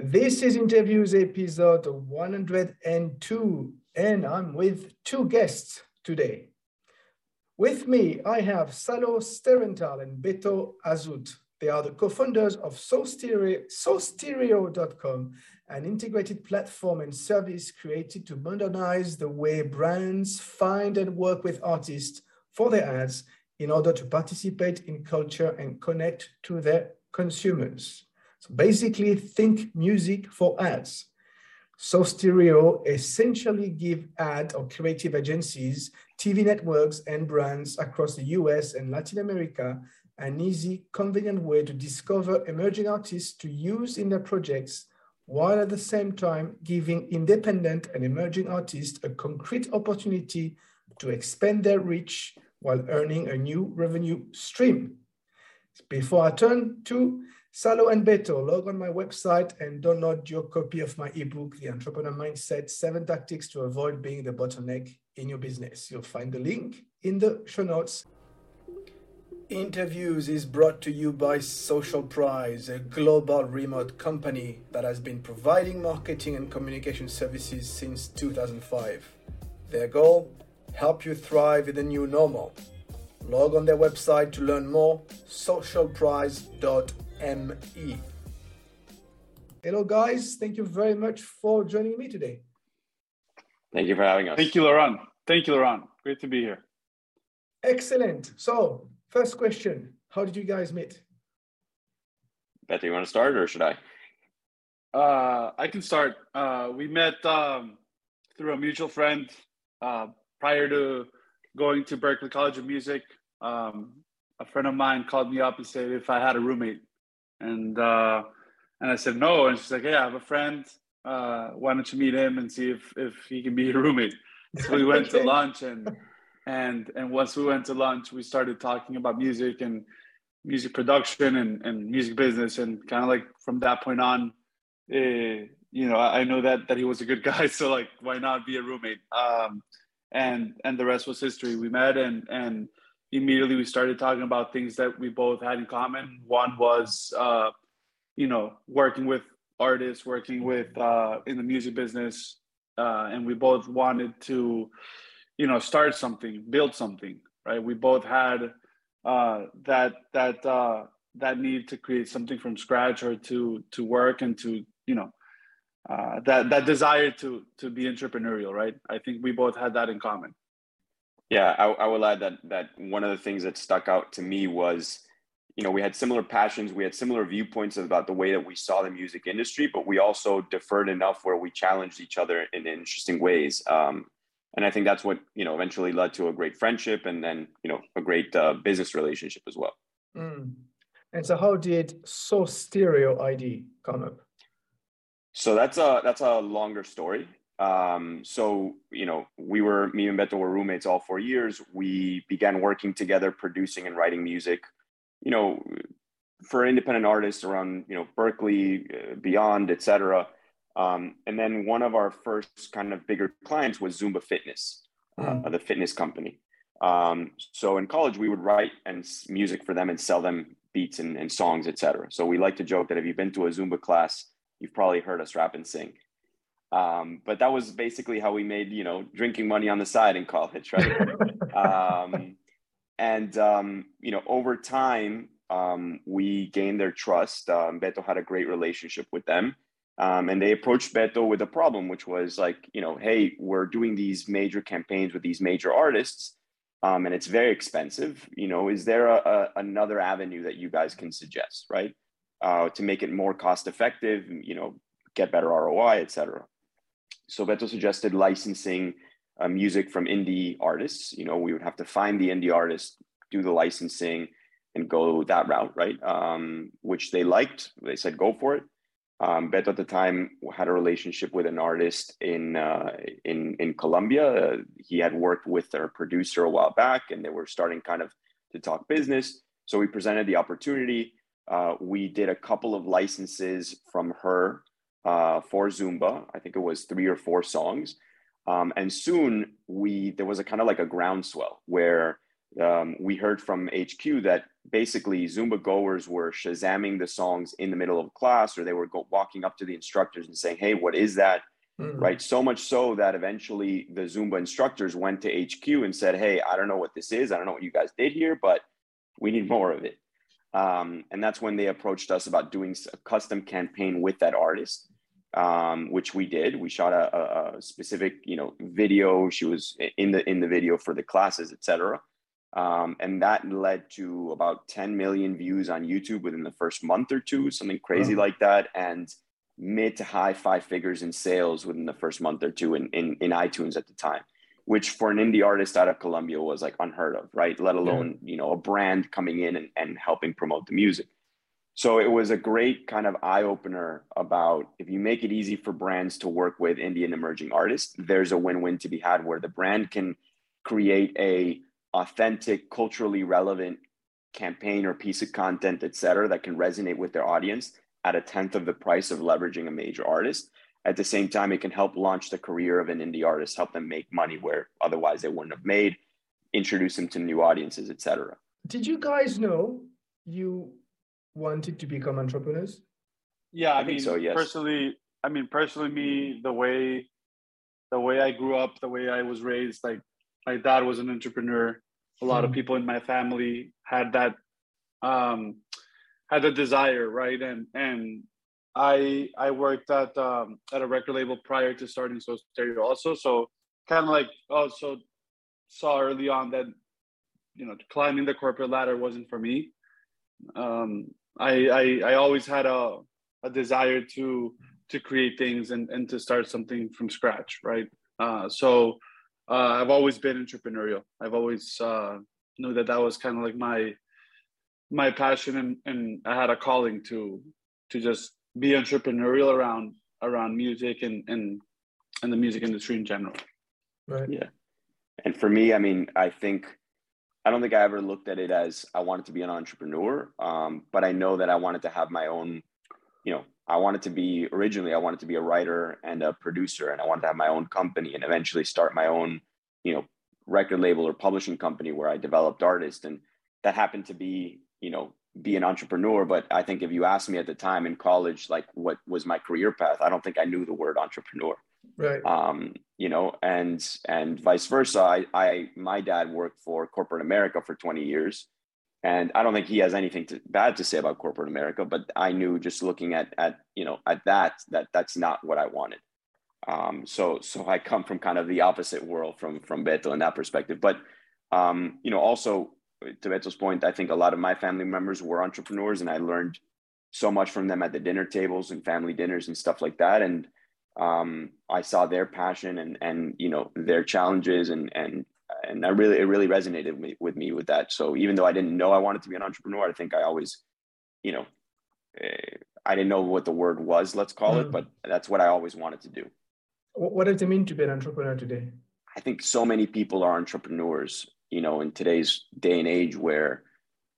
This is Interviews episode 102, and I'm with two guests today. With me, I have Salo Sterental and Beto Azout. They are the co-founders of SoStereo.com, an integrated platform and service created to modernize the way brands find and work with artists for their ads in order to participate in culture and connect to their consumers. So basically, think music for ads. SoStereo essentially give ad or creative agencies, TV networks, and brands across the US and Latin America an easy, convenient way to discover emerging artists to use in their projects, while at the same time giving independent and emerging artists a concrete opportunity to expand their reach while earning a new revenue stream. Before I turn to Salo and Beto, log on my website and download your copy of my ebook, The Entrepreneur Mindset Seven Tactics to Avoid Being the Bottleneck in Your Business. You'll find the link in the show notes. Interviews is brought to you by Social Prize, a global remote company that has been providing marketing and communication services since 2005. Their goal? Help you thrive in the new normal. Log on their website to learn more, socialprize.com M-E. Hello, guys. Thank you very much for joining me today. Thank you for having us. Thank you, Laurent. Thank you, Laurent. Great to be here. Excellent. So, first question How did you guys meet? Beto, you want to start or should I? Uh, I can start. Uh, we met um, through a mutual friend uh, prior to going to Berklee College of Music. Um, a friend of mine called me up and said if I had a roommate and uh, and I said no, and she's like, "Yeah, I have a friend. Uh, why don't you meet him and see if if he can be your roommate?" So we went okay. to lunch, and and and once we went to lunch, we started talking about music and music production and, and music business, and kind of like from that point on, uh, you know, I, I know that that he was a good guy, so like, why not be a roommate? Um, and and the rest was history. We met and and immediately we started talking about things that we both had in common. One was, uh, you know, working with artists, working with uh, in the music business, uh, and we both wanted to, you know, start something, build something. Right? We both had uh, that that uh, that need to create something from scratch or to to work and to you know uh, that that desire to to be entrepreneurial. Right? I think we both had that in common. Yeah, I, I will add that that one of the things that stuck out to me was, you know, we had similar passions, we had similar viewpoints about the way that we saw the music industry, but we also deferred enough where we challenged each other in interesting ways. Um, and I think that's what you know eventually led to a great friendship, and then you know a great uh, business relationship as well. Mm. And so, how did So Stereo ID come up? So that's a that's a longer story. Um, so, you know, we were, me and Beto were roommates all four years. We began working together, producing and writing music, you know, for independent artists around, you know, Berklee, uh, beyond, etc. Um, and then one of our first kind of bigger clients was Zumba Fitness, mm. uh, the fitness company. Um, so in college, we would write and music for them and sell them beats and, and songs, etc. So we like to joke that if you've been to a Zumba class, you've probably heard us rap and sing. Um, but that was basically how we made, you know, drinking money on the side in college, right? um, and um, you know, over time, um, we gained their trust. Um, Beto had a great relationship with them, um, and they approached Beto with a problem, which was like, you know, hey, we're doing these major campaigns with these major artists, and it's very expensive. You know, is there a, a, another avenue that you guys can suggest, right, uh, to make it more cost effective? You know, get better ROI, et cetera. So Beto suggested licensing uh, music from indie artists. You know, we would have to find the indie artist, do the licensing, and go that route, right? Um, which they liked. They said go for it. Um, Beto at the time had a relationship with an artist in uh, in in Colombia. Uh, he had worked with their producer a while back, and they were starting kind of to talk business. So we presented the opportunity. Uh, we did a couple of licenses from her uh, for Zumba. I think it was three or four songs. Um, and soon we there was a kind of like a groundswell where um, we heard from HQ that basically Zumba goers were shazamming the songs in the middle of class, or they were go- walking up to the instructors and saying, "Hey, what is that?" Mm-hmm. Right. So much so that eventually the Zumba instructors went to HQ and said, "Hey, I don't know what this is. I don't know what you guys did here, but we need more of it." Um, and that's when they approached us about doing a custom campaign with that artist um, which we did. We shot a, a, specific, you know, video. She was in the in the video for the classes, etc. Um, and that led to about 10 million views on YouTube within the first month or two, something crazy wow. like that, and mid to high five figures in sales within the first month or two in, in, in iTunes at the time, which for an indie artist out of Colombia was like unheard of, right? Let alone, yeah. you know, a brand coming in and, and helping promote the music. So it was a great kind of eye opener about if you make it easy for brands to work with Indian emerging artists, there's a win win to be had where the brand can create a authentic, culturally relevant campaign or piece of content, et cetera, that can resonate with their audience at a tenth of the price of leveraging a major artist. At the same time, it can help launch the career of an indie artist, help them make money where otherwise they wouldn't have made, introduce them to new audiences, et cetera. Did you guys know you wanted to become entrepreneurs? Yeah, I, I mean, so, yes. personally, I mean, personally, me, the way, the way I grew up, the way I was raised, like my dad was an entrepreneur. A lot mm. of hmm. people in my family had that, um, had the desire, right? And and I I worked at um, at a record label prior to starting So Stereo also, so kind of like also saw early on that you know climbing the corporate ladder wasn't for me. Um, I, I, I always had a, a desire to to create things and, and to start something from scratch, right? Uh, so uh, I've always been entrepreneurial. I've always uh, knew that that was kind of like my my passion, and, and I had a calling to to just be entrepreneurial around around music and and and the music industry in general. Right. Yeah. And for me, I mean, I think I don't think I ever looked at it as I wanted to be an entrepreneur, um, but I know that I wanted to have my own, you know, I wanted to be originally, I wanted to be a writer and a producer, and I wanted to have my own company and eventually start my own, you know, record label or publishing company where I developed artists. And that happened to be, you know, be an entrepreneur. But I think if you asked me at the time in college, like what was my career path, I don't think I knew the word entrepreneur right. Um you know and and vice versa I, I my dad worked for corporate america for 20 years and i don't think he has anything to, bad to say about corporate america but i knew just looking at at you know at that that that's not what i wanted. Um so so i come from kind of the opposite world from from beto in that perspective. But um you know also to beto's point i think a lot of my family members were entrepreneurs and i learned so much from them at the dinner tables and family dinners and stuff like that. And um, I saw their passion and and you know their challenges and and and I really it really resonated with me, with me with that. So even though I didn't know I wanted to be an entrepreneur, I think I always, you know, uh, I didn't know what the word was. Let's call mm. it, but that's what I always wanted to do. What does it mean to be an entrepreneur today? I think so many people are entrepreneurs. You know, in today's day and age, where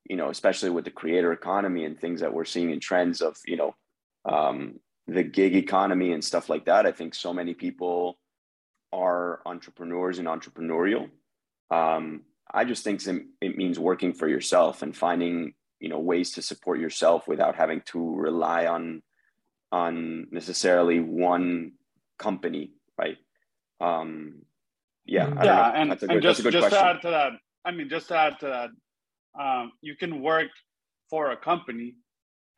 you know, especially with the creator economy and things that we're seeing in trends of you know um, the gig economy and stuff like that. I think so many people are entrepreneurs and entrepreneurial. Um, I just think it means working for yourself and finding you know ways to support yourself without having to rely on on necessarily one company, right? Um, yeah, yeah, and, good, and just just question. to add to that, I mean, just to add to that, um, you can work for a company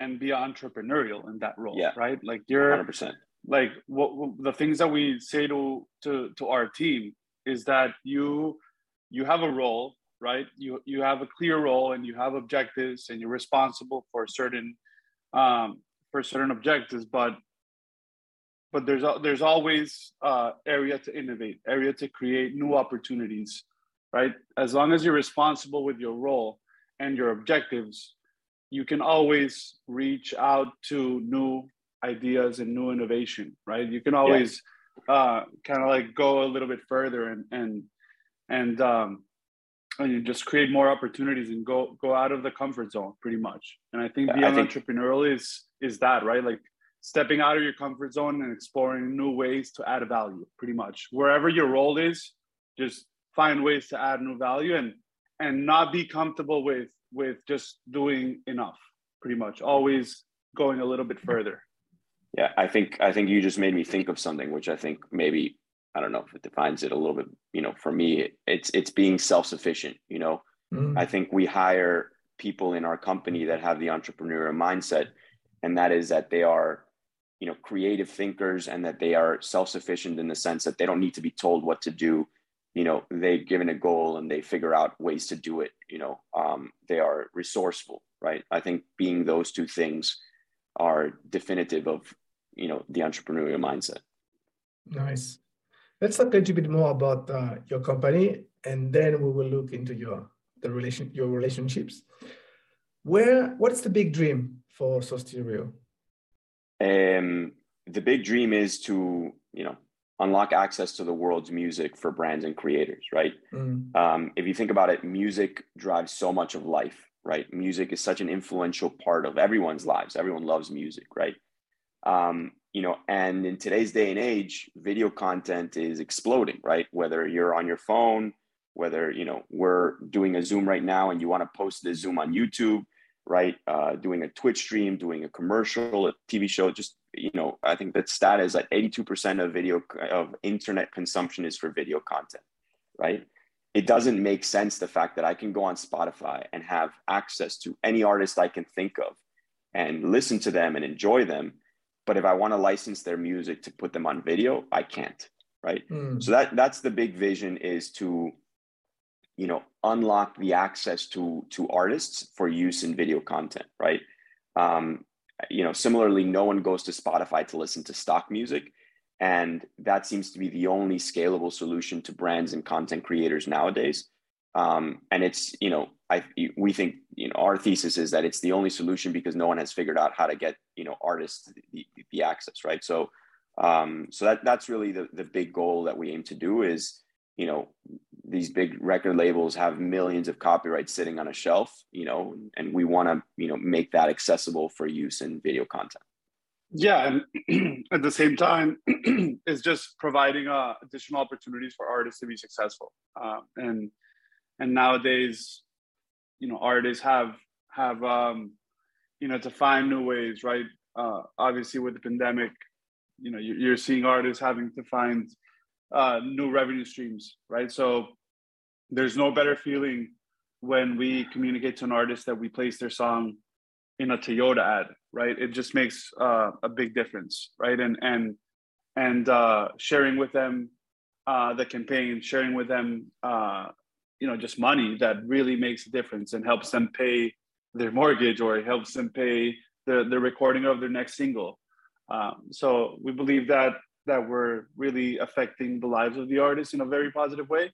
and be entrepreneurial in that role yeah. right? Like you're 100% like what, what, the things that we say to to to our team is that you you have a role right? You you have a clear role and you have objectives and you're responsible for certain um for certain objectives but but there's there's always uh, area to innovate area to create new opportunities right? As long as you're responsible with your role and your objectives you can always reach out to new ideas and new innovation, right? You can always yeah. uh, kind of like go a little bit further and and and um, and you just create more opportunities and go go out of the comfort zone pretty much. And I think being I think, entrepreneurial is is that right, like stepping out of your comfort zone and exploring new ways to add value. Pretty much wherever your role is, just find ways to add new value and and not be comfortable with with just doing enough. Pretty much always going a little bit further. Yeah, I think I think you just made me think of something which I think maybe I don't know if it defines it a little bit. You know, for me, it's it's being self sufficient. You know, mm. I think we hire people in our company that have the entrepreneurial mindset, and that is that they are, you know, creative thinkers and that they are self sufficient in the sense that they don't need to be told what to do. You know, they've given a goal and they figure out ways to do it. You know, um, they are resourceful, right? I think being those two things are definitive of you know the entrepreneurial mindset. Nice. Let's talk a little bit more about uh, your company, and then we will look into your the relation your relationships. Where what is the big dream for SoStereo? Um, the big dream is to you know unlock access to the world's music for brands and creators, right? Mm. Um, if you think about it, music drives so much of life, right? Music is such an influential part of everyone's lives. Everyone loves music, right? Um, you know and in today's day and age video content is exploding right whether you're on your phone whether you know we're doing a zoom right now and you want to post the zoom on youtube right uh, doing a twitch stream doing a commercial a tv show just you know i think that stat is that 82% of video of internet consumption is for video content right it doesn't make sense the fact that i can go on spotify and have access to any artist i can think of and listen to them and enjoy them but if I want to license their music to put them on video, I can't. Right. Mm. So that that's the big vision is to, you know, unlock the access to to artists for use in video content. Right. Um, you know, similarly, no one goes to Spotify to listen to stock music. And that seems to be the only scalable solution to brands and content creators nowadays. Um, and it's, you know, I we think you know our thesis is that it's the only solution because no one has figured out how to get you know artists the, the access right so um, so that that's really the, the big goal that we aim to do is you know these big record labels have millions of copyrights sitting on a shelf you know and we want to you know make that accessible for use in video content. Yeah and at the same time it's just providing uh, additional opportunities for artists to be successful. Uh, and and nowadays you know artists have have um, you know to find new ways right? Uh, obviously with the pandemic you know you're seeing artists having to find uh, new revenue streams right? So there's no better feeling when we communicate to an artist that we place their song in a toyota ad right? It just makes uh, a big difference right? And and and uh, sharing with them uh, the campaign sharing with them uh, you know just money that really makes a difference and helps them pay their mortgage or helps them pay the, the recording of their next single. Um, so we believe that that we're really affecting the lives of the artists in a very positive way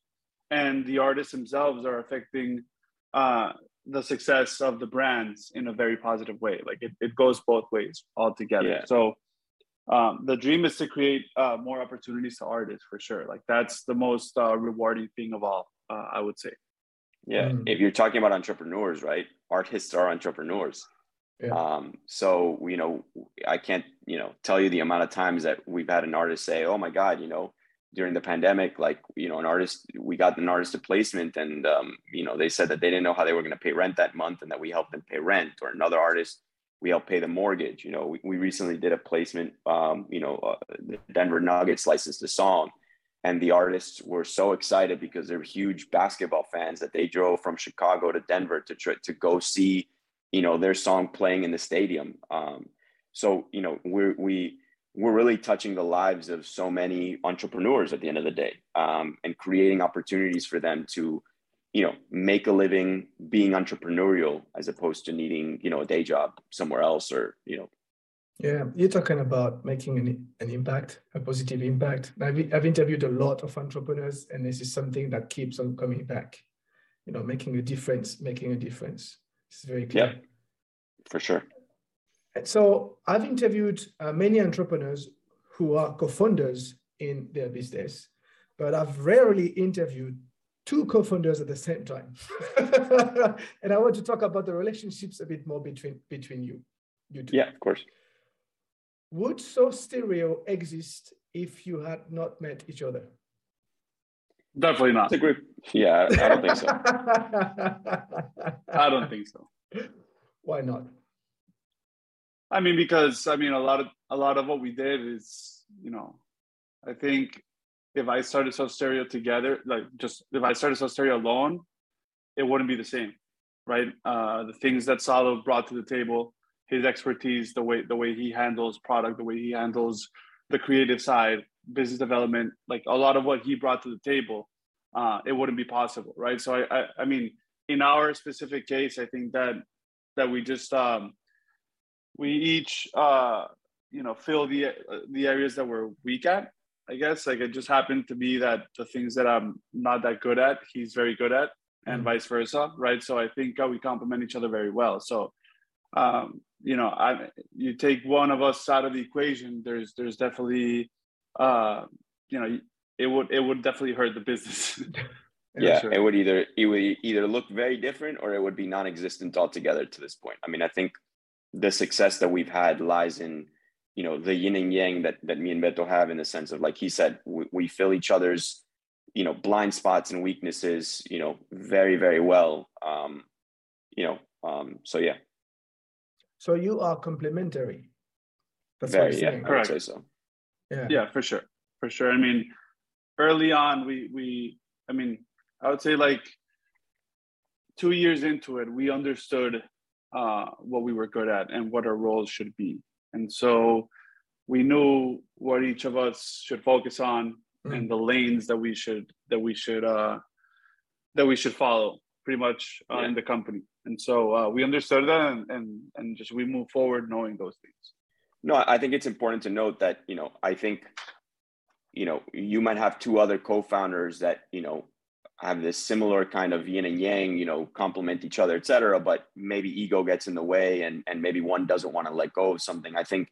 and the artists themselves are affecting uh, the success of the brands in a very positive way like it, it goes both ways altogether yeah. so um, the dream is to create uh, more opportunities to artists for sure like that's the most uh, rewarding thing of all uh, I would say. Yeah, mm. if you're talking about entrepreneurs, right? Artists are entrepreneurs. Yeah. Um, so you know, I can't you know tell you the amount of times that we've had an artist say, "Oh my God," you know, during the pandemic, like you know, an artist we got an artist a placement, and um, you know, they said that they didn't know how they were going to pay rent that month, and that we helped them pay rent. Or another artist, we helped pay the mortgage. You know, we, we recently did a placement. Um, you know, uh, the Denver Nuggets licensed a song and the artists were so excited because they're huge basketball fans that they drove from Chicago to Denver to try, to go see, you know, their song playing in the stadium. Um, so you know, we're we we're really touching the lives of so many entrepreneurs at the end of the day, um, and creating opportunities for them to, you know, make a living being entrepreneurial as opposed to needing you know a day job somewhere else or you know yeah, you're talking about making an, an impact, a positive impact. I've, I've interviewed a lot of entrepreneurs, and this is something that keeps on coming back. You know, making a difference, making a difference. It's very clear. Yeah, for sure. So I've interviewed uh, many entrepreneurs who are co-founders in their business, but I've rarely interviewed two co-founders at the same time. and I want to talk about the relationships a bit more between between you, you two. Yeah, of course. Would SoStereo exist if you had not met each other? Definitely not. It's a group. Yeah, I don't think so. I don't think so. Why not? I mean, because I mean, a lot of a lot of what we did is, you know, I think if I started SoStereo together, like just if I started SoStereo alone, it wouldn't be the same, right? Uh, the things that Salo brought to the table, his expertise, the way the way he handles product, the way he handles the creative side, business development, like a lot of what he brought to the table, uh, it wouldn't be possible, right? So I, I, I mean, in our specific case, I think that that we just um, we each uh, you know fill the the areas that we're weak at. I guess like it just happened to be that the things that I'm not that good at, he's very good at, and mm-hmm. vice versa, right? So I think uh, we complement each other very well. So um, you know, I you take one of us out of the equation, there's there's definitely uh, you know, it would it would definitely hurt the business. yeah, sure. it would either it would either look very different or it would be non-existent altogether to this point. I mean, I think the success that we've had lies in you know the yin and yang that that me and Beto have in the sense of like he said, we, we fill each other's you know blind spots and weaknesses you know very very well. Um, you know, um, so yeah. So you are complementary. That's very, what yeah, Correct. I would say so. Yeah. Yeah, for sure. For sure. I mean, early on we we I mean, I would say like two years into it, we understood uh, what we were good at and what our roles should be. And so we knew what each of us should focus on mm. and the lanes that we should that we should uh, that we should follow pretty much uh, yeah. in the company. And so uh, we understood that and, and and just we move forward knowing those things. No, I think it's important to note that, you know, I think, you know, you might have two other co-founders that, you know, have this similar kind of yin and yang, you know, complement each other, et cetera, but maybe ego gets in the way and, and maybe one doesn't want to let go of something. I think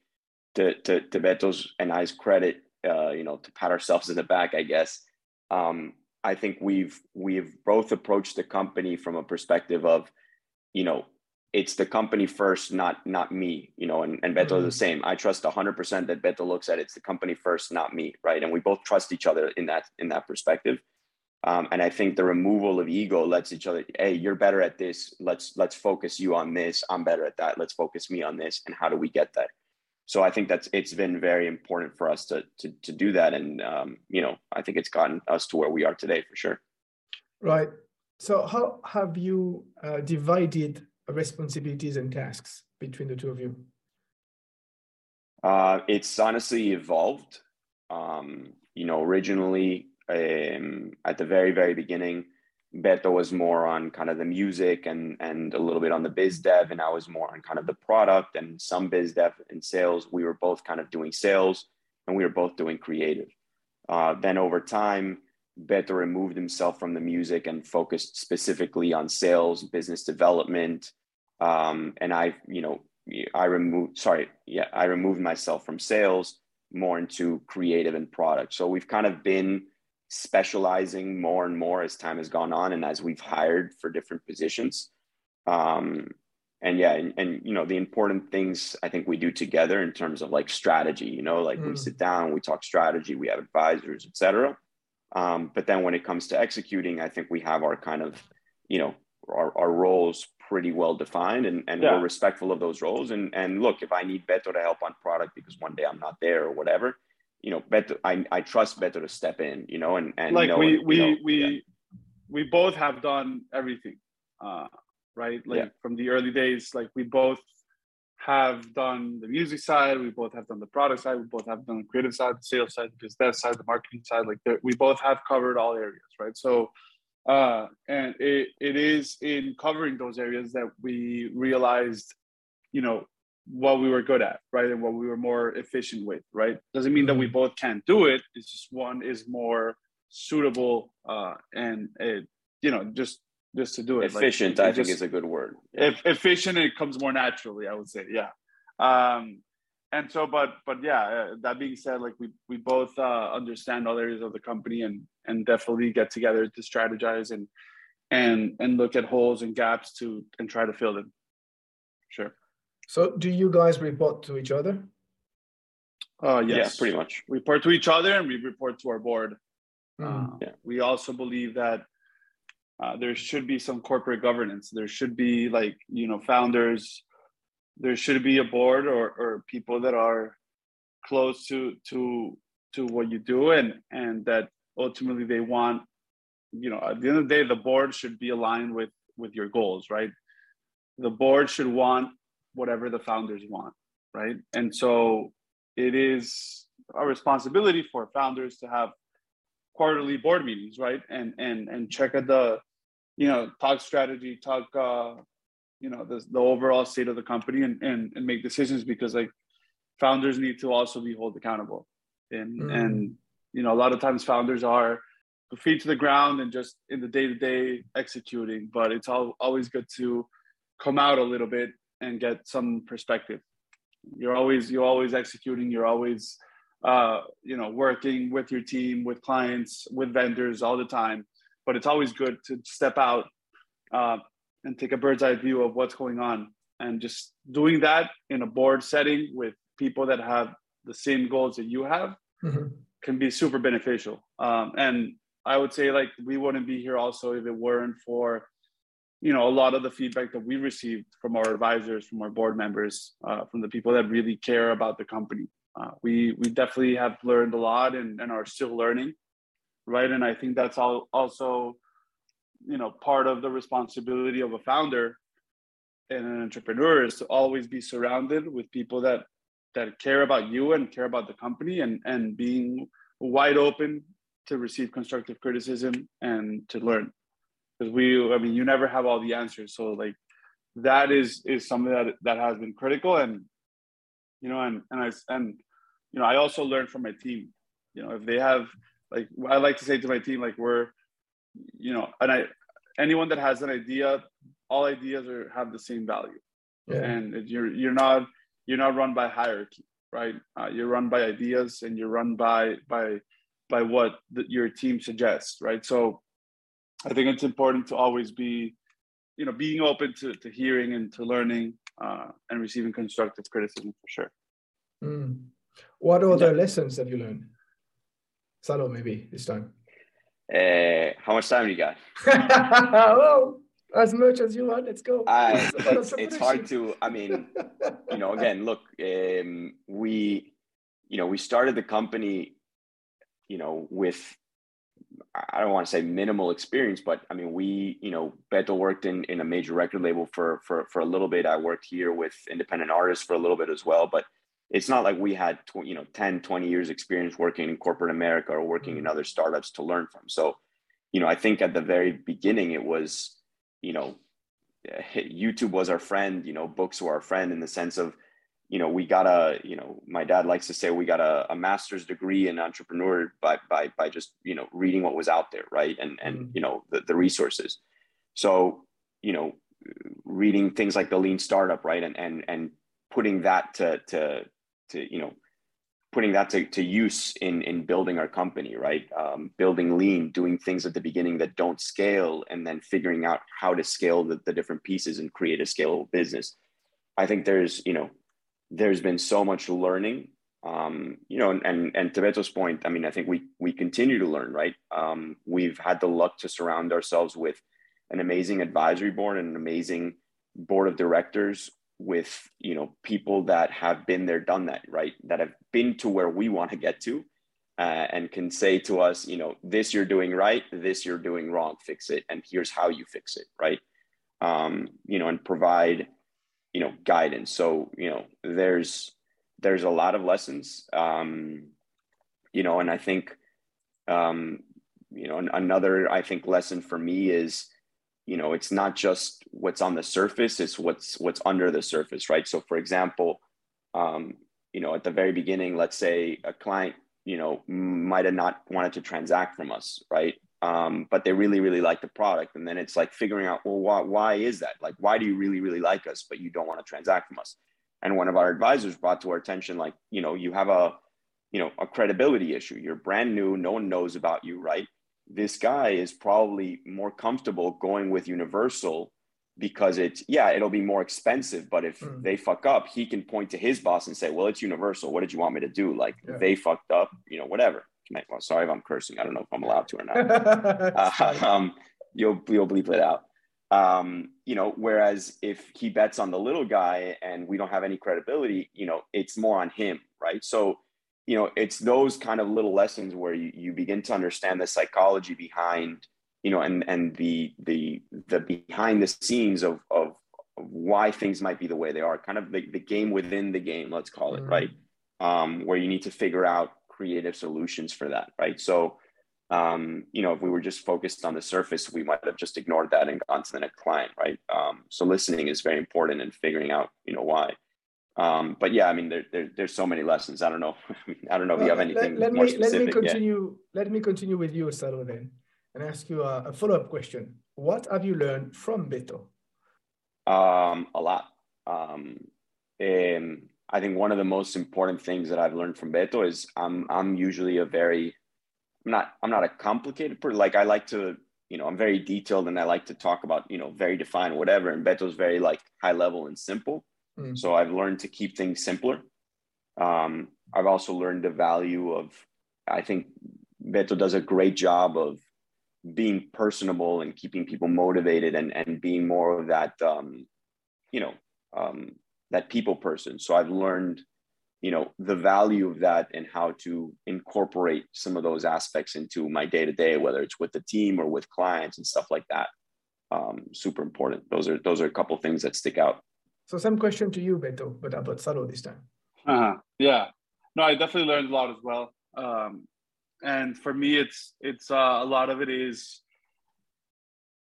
to, to, to Beto's and I's credit, uh, you know, to pat ourselves in the back, I guess, um, I think we've, we've both approached the company from a perspective of, you know, it's the company first, not not me, you know, and, and Beto mm-hmm. is the same. I trust 100% that Beto looks at it's the company first, not me, right? And we both trust each other in that in that perspective. Um, and I think the removal of ego lets each other, hey, you're better at this. Let's let's focus you on this. I'm better at that. Let's focus me on this. And how do we get that? So I think that's it's been very important for us to to to do that. And um, you know, I think it's gotten us to where we are today for sure. Right. So how have you uh, divided responsibilities and tasks between the two of you? Uh, it's honestly evolved. Um, you know, originally um, at the very very beginning beto was more on kind of the music and and a little bit on the biz dev and i was more on kind of the product and some biz dev and sales. We were both kind of doing sales and we were both doing creative. Uh, then over time beto removed himself from the music and focused specifically on sales business development um, and i you know i removed sorry yeah i removed myself from sales more into creative and product. So we've kind of been specializing more and more as time has gone on and as we've hired for different positions. Um, and yeah, and, and, you know, the important things I think we do together in terms of like strategy, you know, like mm. we sit down, we talk strategy, we have advisors, etc. Um, but then when it comes to executing, I think we have our kind of, you know, our, our roles pretty well defined and, and yeah. we're respectful of those roles. And, and look, if I need Beto to help on product because one day I'm not there or whatever, you know, better I, I trust Beto to step in, you know, and, and like you know, we, we, know, we, yeah. we both have done everything, uh, right? Like yeah. from the early days, like we both have done the music side, we both have done the product side, we both have done the creative side, the sales side, the business side, the marketing side. Like we both have covered all areas, right? So, uh, and it, it is in covering those areas that we realized, you know, what we were good at, right? And what we were more efficient with, right? Doesn't mean that we mm-hmm. both can't do it. It's just one is more suitable uh, and it, you know, just just to do it. Efficient, like, I just, think, is a good word. If efficient, it comes more naturally. I would say, yeah. Um, and so, but but yeah, uh, that being said, like we we both uh, understand all areas of the company and and definitely get together to strategize and and and look at holes and gaps to and try to fill them. Sure. So, do you guys report to each other? Uh, yes, yeah, pretty much. We report to each other and we report to our board. Mm. Uh, yeah. We also believe that uh, there should be some corporate governance. There should be like you know founders. There should be a board or or people that are close to to to what you do and and that ultimately they want you know at the end of the day the board should be aligned with with your goals right the board should want whatever the founders want right and so it is a responsibility for founders to have quarterly board meetings right and and and check at the you know talk strategy talk uh you know the, the overall state of the company and, and and make decisions because like founders need to also be held accountable and mm. and you know a lot of times founders are feet to the ground and just in the day to day executing. But it's all, always good to come out a little bit and get some perspective. You're always you're always executing. You're always uh, you know working with your team, with clients, with vendors all the time. But it's always good to step out uh, and take a bird's eye view of what's going on, and just doing that in a board setting with people that have the same goals that you have mm-hmm. can be super beneficial. Um, and I would say like we wouldn't be here also if it weren't for you know a lot of the feedback that we received from our advisors, from our board members, uh, from the people that really care about the company. Uh, we we definitely have learned a lot and, and are still learning, right? And I think that's all also you know part of the responsibility of a founder and an entrepreneur is to always be surrounded with people that that care about you and care about the company and and being wide open to receive constructive criticism and to learn because we i mean you never have all the answers. So like that is is something that that has been critical. And you know and and i and you know i also learn from my team. You know if they have like i like to say to my team like we're you know and i anyone that has an idea all ideas are have the same value. Yeah. and you're you're not you're not run by hierarchy right? Uh, you're run by ideas and you're run by by by what the, your team suggests, right? So I think it's important to always be, you know, being open to, to hearing and to learning uh, and receiving constructive criticism for sure. Mm. What other yeah. lessons have you learned? Salo, maybe this time. Uh, how much time do you got? oh, as much as you want. Let's go. Uh, it's, it's hard to. I mean, you know, again, look, um, we, you know, we started the company you know, with I don't want to say minimal experience, but I mean, we, you know, Beto worked in, in a major record label for, for, for a little bit. I worked here with independent artists for a little bit as well, but it's not like we had, you know, 10, 20 years experience working in corporate America or working in mm-hmm. other startups to learn from. So, you know, I think at the very beginning it was, you know, YouTube was our friend, you know, books were our friend in the sense of, you know, we got a, you know, my dad likes to say we got a, a master's degree in entrepreneur by, by, by just, you know, reading what was out there. Right. And, and, mm-hmm. you know, the, the resources. So, you know, reading things like the lean startup, right. And, and, and putting that to, to, to, you know, putting that to, to use in, in building our company, right. Um, building lean, doing things at the beginning that don't scale and then figuring out how to scale the, the different pieces and create a scalable business. I think there's, you know, there's been so much learning um, you know, and, and and to Beto's point, I mean, I think we we continue to learn, right? Um, we've had the luck to surround ourselves with an amazing advisory board and an amazing board of directors with you know people that have been there, done that, right? That have been to where we want to get to, uh, and can say to us, you know, this you're doing right, this you're doing wrong, fix it, and here's how you fix it, right? Um, you know, and provide you know guidance. So you know there's there's a lot of lessons um you know and i think um you know another i think lesson for me is you know it's not just what's on the surface it's what's what's under the surface right? So for example um you know at the very beginning let's say a client you know might have not wanted to transact from us right um, but they really really like the product. And then it's like figuring out well why, why is that? Like why do you really really like us but you don't want to transact from us? And one of our advisors brought to our attention like you know you have a you know a credibility issue. You're brand new. No one knows about you right? This guy is probably more comfortable going with universal because it's yeah it'll be more expensive but if mm. they fuck up he can point to his boss and say well it's universal. What did you want me to do? Like yeah. they fucked up you know whatever well, sorry if i'm cursing. I don't know if i'm allowed to or not. Uh, um, you'll you'll bleep it out. Um, you know whereas if he bets on the little guy and we don't have any credibility you know it's more on him right? So you know it's those kind of little lessons where you, you begin to understand the psychology behind you know and and the the the behind the scenes of of, why things might be the way they are kind of the, the game within the game let's call it mm-hmm. right um, where you need to figure out creative solutions for that right so um, you know if we were just focused on the surface we might have just ignored that and gone to the next client right um, so listening is very important and figuring out you know why um, but yeah, I mean, there, there, there's so many lessons. I don't know. I don't know if you have anything let, let more me, specific. Let me continue. Yeah. Let me continue with you, Salo, then, and ask you a, a follow-up question. What have you learned from Beto? Um, a lot. Um, and I think one of the most important things that I've learned from Beto is I'm I'm usually a very I'm not I'm not a complicated person. Like I like to you know I'm very detailed and I like to talk about you know very defined whatever. And Beto's very like high level and simple. Mm. So I've learned to keep things simpler. Um, I've also learned the value of, I think Beto does a great job of being personable and keeping people motivated and, and being more of that, um, you know, um, that people person. So I've learned, you know, the value of that and how to incorporate some of those aspects into my day to day, whether it's with the team or with clients and stuff like that. Um, super important. Those are those are a couple things that stick out. So some question to you, Beto, but about Salo this time. Uh-huh. Yeah. No, I definitely learned a lot as well. Um, and for me, it's it's uh, a lot of it is,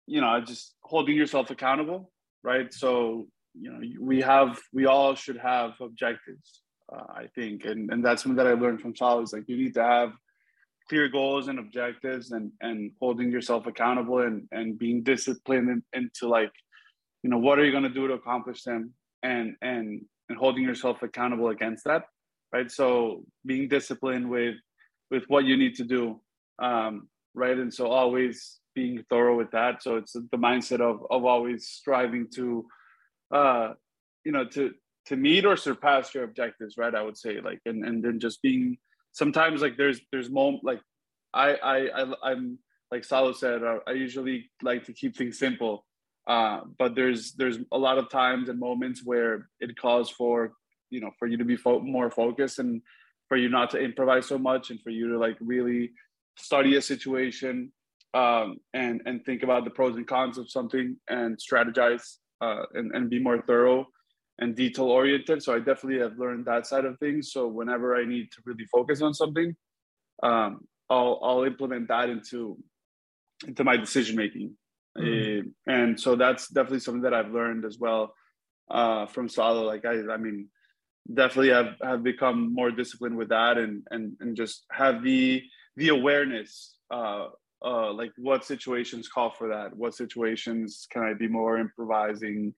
you know, just holding yourself accountable, right? So you know, we have we all should have objectives, uh, I think, and and that's something that I learned from Salo is like you need to have clear goals and objectives and and holding yourself accountable and and being disciplined into like you know what are you going to do to accomplish them and and and holding yourself accountable against that right? So being disciplined with with what you need to do um, right? And so always being thorough with that. So it's the mindset of of always striving to uh you know to to meet or surpass your objectives right? I would say like and and then just being sometimes like there's there's moment like i i, I i'm like Salo said uh, i usually like to keep things simple. Uh, but there's there's a lot of times and moments where it calls for you know for you to be fo- more focused and for you not to improvise so much and for you to like really study a situation um, and and think about the pros and cons of something and strategize uh, and and be more thorough and detail oriented. So I definitely have learned that side of things. So whenever I need to really focus on something, um, I'll I'll implement that into into my decision making mm and so that's definitely something that I've learned as well uh, from Salo. Like I, I mean, definitely have have become more disciplined with that, and and and just have the the awareness. Uh, uh, like what situations call for that? What situations can I be more improvising,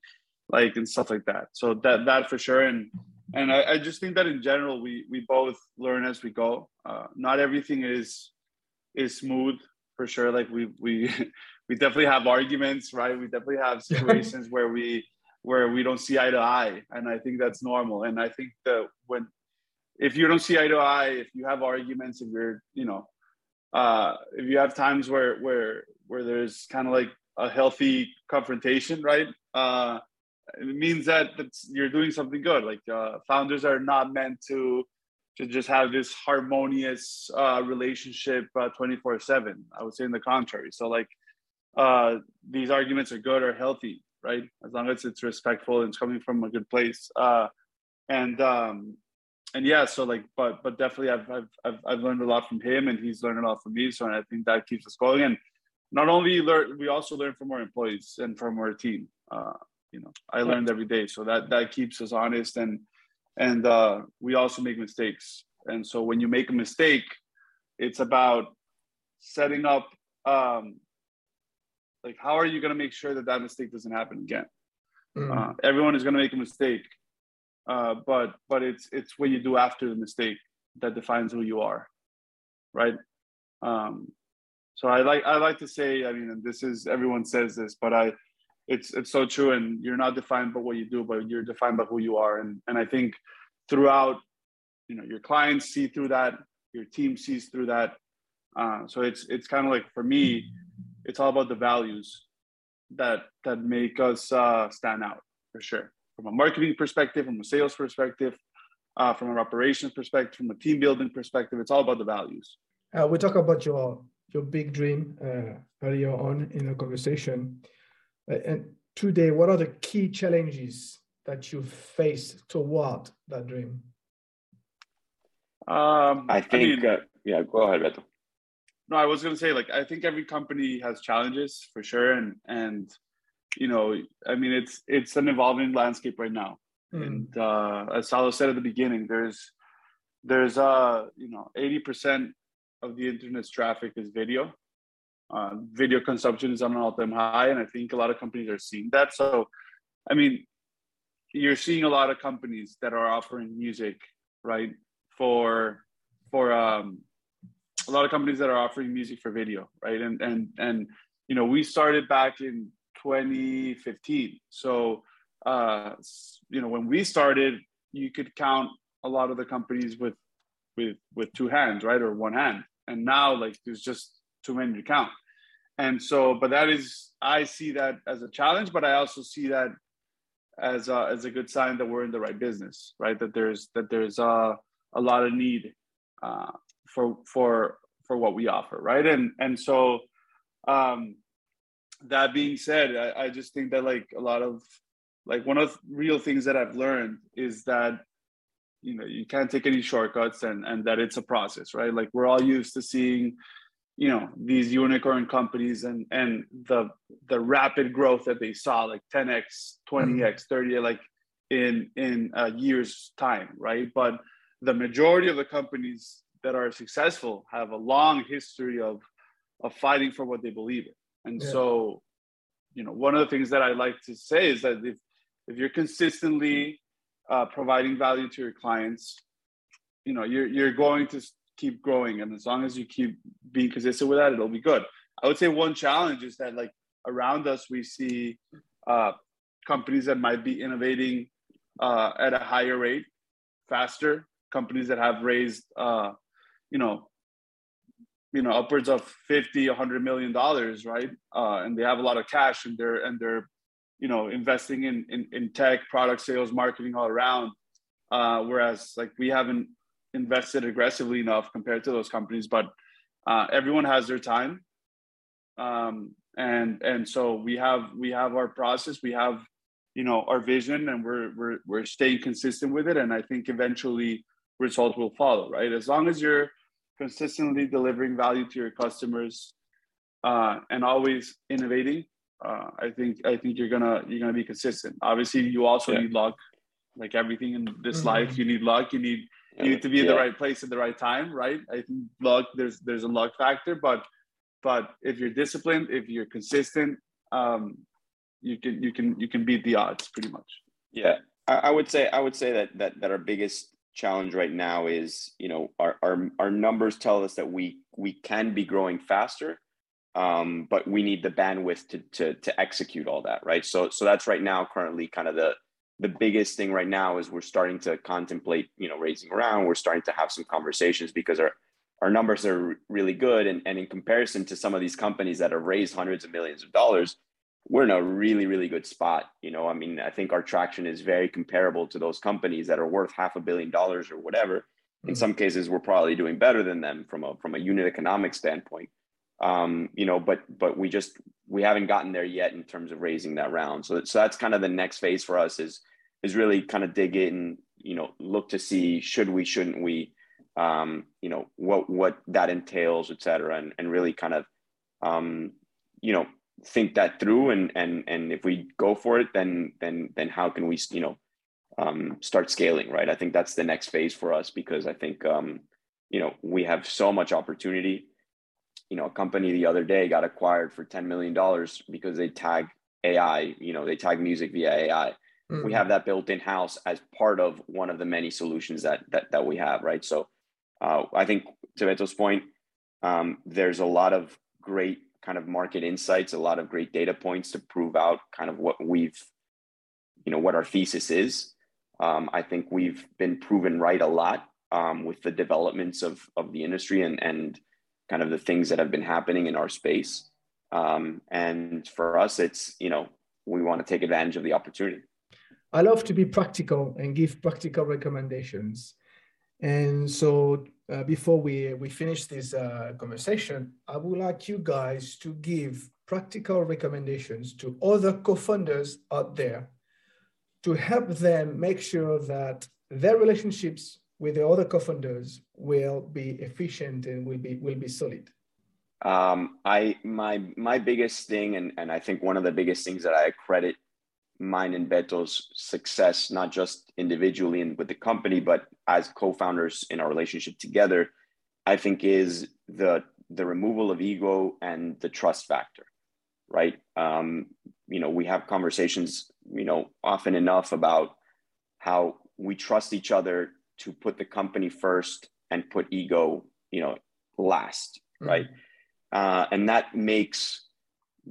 like and stuff like that. So that that for sure, and and I, I just think that in general we we both learn as we go. Uh, not everything is is smooth for sure. Like we we we definitely have arguments, right? We definitely have situations where we where we don't see eye to eye, and I think that's normal. And I think that when if you don't see eye to eye, if you have arguments, if you're you know uh, if you have times where where where there's kind of like a healthy confrontation, right? Uh, it means that you're doing something good. Like uh, founders are not meant to to just have this harmonious uh, relationship uh, 24 7 i would say in the contrary so like uh, these arguments are good or healthy, right? As long as it's respectful and it's coming from a good place. Uh, and um, and yeah, so like, but but definitely, I've, I've I've I've learned a lot from him, and he's learned a lot from me. So I think that keeps us going. And not only learn, we also learn from our employees and from our team. Uh, you know, I learned every day, so that that keeps us honest. And and uh, we also make mistakes. And so when you make a mistake, it's about setting up um, like how are you going to make sure that that mistake doesn't happen again mm. uh, everyone is going to make a mistake uh, but but it's it's what you do after the mistake that defines who you are, right? Um, so I like I like to say, I mean, this is everyone says this, but I, it's it's so true, and you're not defined by what you do, but you're defined by who you are, and and I think throughout, you know, your clients see through that, your team sees through that, uh, so it's it's kind of like for me, it's all about the values that that make us uh, stand out for sure from a marketing perspective, from a sales perspective, uh, from an operations perspective, from a team building perspective. It's all about the values. Uh, we talk about your your big dream uh, earlier on in the conversation, uh, and today, what are the key challenges that you face toward that dream? Um, I think, I mean, uh, yeah, go ahead, Beto. No, I was going to say, like, I think every company has challenges for sure, and and you know, I mean, it's it's an evolving landscape right now. Mm. And uh, as Salo said at the beginning, there's there's uh you know 80% of the internet's traffic is video. Uh, video consumption is on an all-time high, and I think a lot of companies are seeing that. So, I mean, you're seeing a lot of companies that are offering music, right? For for um, a lot of companies that are offering music for video, right? And and and you know, we started back in 2015. So, uh, you know, when we started, you could count a lot of the companies with with with two hands, right, or one hand. And now, like, there's just too many to count. And so, but that is, I see that as a challenge, but I also see that as a, as a good sign that we're in the right business, right? That there's that there's a a lot of need uh, for for for what we offer, right? And and so um, that being said, I, I just think that like a lot of like one of the real things that I've learned is that you know you can't take any shortcuts and and that it's a process, right? Like we're all used to seeing you know these unicorn companies and and the the rapid growth that they saw like 10x 20x 30 mm-hmm. like in in a year's time right but the majority of the companies that are successful have a long history of of fighting for what they believe in and yeah. so, you know, one of the things that I like to say is that if if you're consistently uh, providing value to your clients, you know, you're you're going to keep growing, and as long as you keep being consistent with that, it'll be good. I would say one challenge is that like around us we see uh, companies that might be innovating uh, at a higher rate, faster. Companies that have raised, uh, you know, you know upwards of 50 100 million dollars right? Uh, and they have a lot of cash and they're and they're you know investing in in, in tech product sales marketing all around. Uh, whereas like we haven't invested aggressively enough compared to those companies but uh, everyone has their time. Um, and and so we have we have our process we have you know our vision and we're we're we're staying consistent with it. And i think eventually results will follow right? As long as you're consistently delivering value to your customers uh, and always innovating uh, i think i think you're gonna you're gonna be consistent obviously you also yeah. need luck like everything in this mm-hmm. life you need luck you need you need to be in yeah. the right place at the right time right i think luck there's there's a luck factor but but if you're disciplined if you're consistent um, you can you can you can beat the odds pretty much yeah I, I would say i would say that that that our biggest challenge right now is you know our our, our numbers tell us that we we can be growing faster um, but we need the bandwidth to, to to execute all that right? So so that's right now currently kind of the the biggest thing right now is we're starting to contemplate you know raising around we're starting to have some conversations because our our numbers are really good. And, and in comparison to some of these companies that have raised hundreds of millions of dollars we're in a really really good spot you know? I mean i think our traction is very comparable to those companies that are worth half a billion dollars or whatever. In mm-hmm. some cases we're probably doing better than them from a from a unit economic standpoint. Um, you know but but we just we haven't gotten there yet in terms of raising that round. So, so that's kind of the next phase for us is is really kind of dig in you know look to see should we shouldn't we um, you know what what that entails et cetera and, and really kind of um, you know think that through and and and if we go for it then then then how can we you know um, start scaling right? I think that's the next phase for us because i think um, you know we have so much opportunity. You know a company the other day got acquired for 10 million dollars because they tag ai you know they tag music via ai mm. we have that built in house as part of one of the many solutions that that, that we have right? So uh, i think to beto's point um, there's a lot of great kind of market insights a lot of great data points to prove out kind of what we've you know what our thesis is. Um, i think we've been proven right a lot um, with the developments of of the industry and and kind of the things that have been happening in our space. Um, and for us it's you know we want to take advantage of the opportunity. I love to be practical and give practical recommendations. And so uh, before we, we finish this uh, conversation, I would like you guys to give practical recommendations to other co-founders out there to help them make sure that their relationships with the other co-founders will be efficient and will be will be solid. Um, I my my biggest thing, and and I think one of the biggest things that I credit mine and Beto's success, not just individually and with the company, but as co-founders in our relationship together, I think is the the removal of ego and the trust factor, right? Um, you know, we have conversations, you know, often enough about how we trust each other to put the company first and put ego, you know, last, mm-hmm. right? Uh, and that makes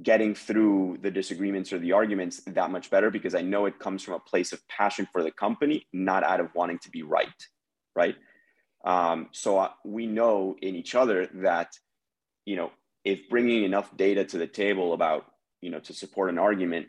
getting through the disagreements or the arguments that much better because I know it comes from a place of passion for the company, not out of wanting to be right. Right. Um, so uh, we know in each other that, you know, if bringing enough data to the table about, you know, to support an argument,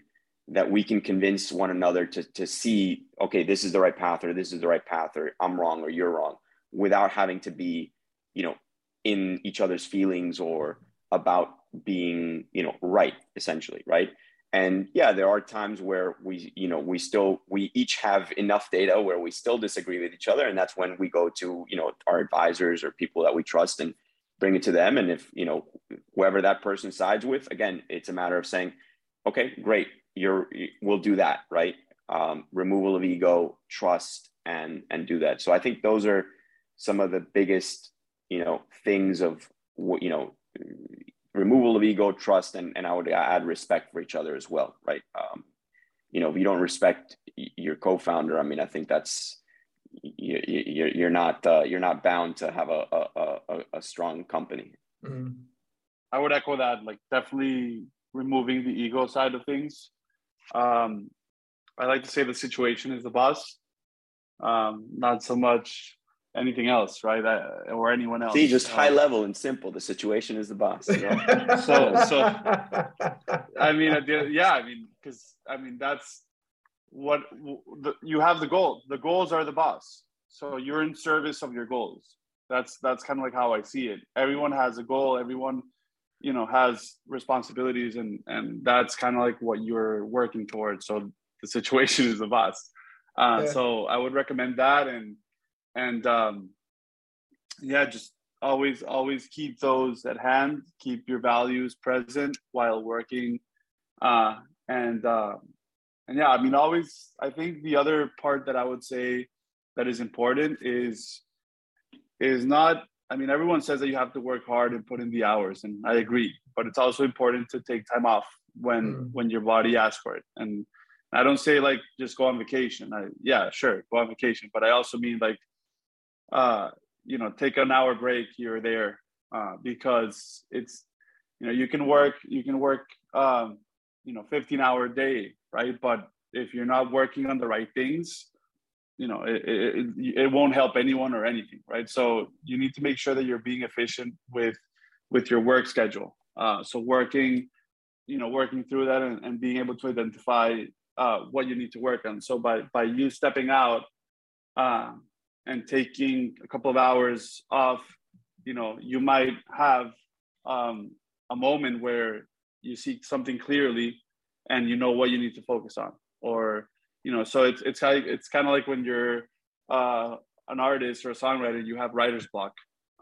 that we can convince one another to, to see, okay, this is the right path or this is the right path or I'm wrong or you're wrong without having to be, you know, in each other's feelings or about being you know right essentially right? And yeah there are times where we you know we still we each have enough data where we still disagree with each other and that's when we go to you know our advisors or people that we trust and bring it to them. And if you know whoever that person sides with again it's a matter of saying okay great you're we'll do that right? Um, removal of ego trust and and do that. So i think those are some of the biggest you know things of what you know removal of ego, trust, and, and I would add respect for each other as well, right? Um, you know, if you don't respect your co-founder, I mean, I think that's you, you're you're not uh, you're not bound to have a a, a, a strong company. Mm-hmm. I would echo that. Like, definitely removing the ego side of things. Um, I like to say the situation is the boss, um, not so much anything else, right? Uh, or anyone else. See, just uh, high level and simple. The situation is the boss. You know? so, so I mean, yeah, I mean, because I mean that's what the, you have the goal. The goals are the boss. So you're in service of your goals. That's that's kind of like how I see it. Everyone has a goal. Everyone, you know, has responsibilities, and and that's kind of like what you're working towards. So the situation is the boss. Uh, yeah. So I would recommend that and and um, yeah, just always always keep those at hand. Keep your values present while working, uh, and uh, and yeah, I mean, always. I think the other part that I would say that is important is is not I mean, everyone says that you have to work hard and put in the hours, and I agree. But it's also important to take time off when mm. when your body asks for it. And I don't say like just go on vacation. I yeah, sure, go on vacation. But I also mean like uh, you know, take an hour break here or there uh, because it's, you know, you can work, you can work, um, you know, 15 hour day, right? But if you're not working on the right things, you know, it, it, it won't help anyone or anything, right? So you need to make sure that you're being efficient with, with your work schedule. Uh, so working, you know, working through that and, and being able to identify uh, what you need to work on. So by by you stepping out, uh, and taking a couple of hours off, you know, you might have um, a moment where you see something clearly and you know what you need to focus on. Or, you know, so it's it's kind of, it's kind of like when you're uh, an artist or a songwriter, you have writer's block.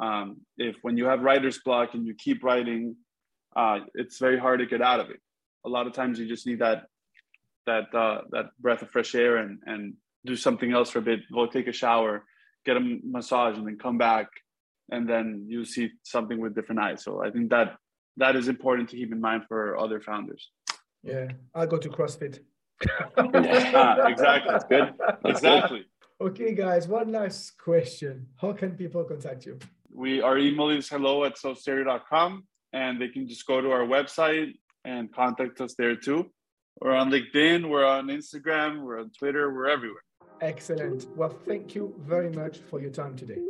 Um, if when you have writer's block and you keep writing, uh, it's very hard to get out of it. A lot of times you just need that that uh, that breath of fresh air and and do something else for a bit, go take a shower, get a massage, and then come back, and then you see something with different eyes. So I think that that is important to keep in mind for other founders. Yeah, I go to CrossFit. yeah, exactly. That's good. Exactly. Okay, guys, one last question. How can people contact you? We our email is hello at sostereo.com and they can just go to our website and contact us there too. We're on LinkedIn, we're on Instagram, we're on Twitter, we're everywhere. Excellent. Well, thank you very much for your time today.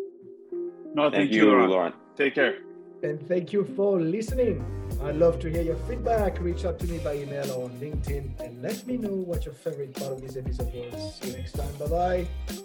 No, thank, Thank you, you, Laurent. Laurent. Take care. And thank you for listening. I'd love to hear your feedback. Reach out to me by email or on LinkedIn and let me know what your favorite part of this episode was. See you next time. Bye bye.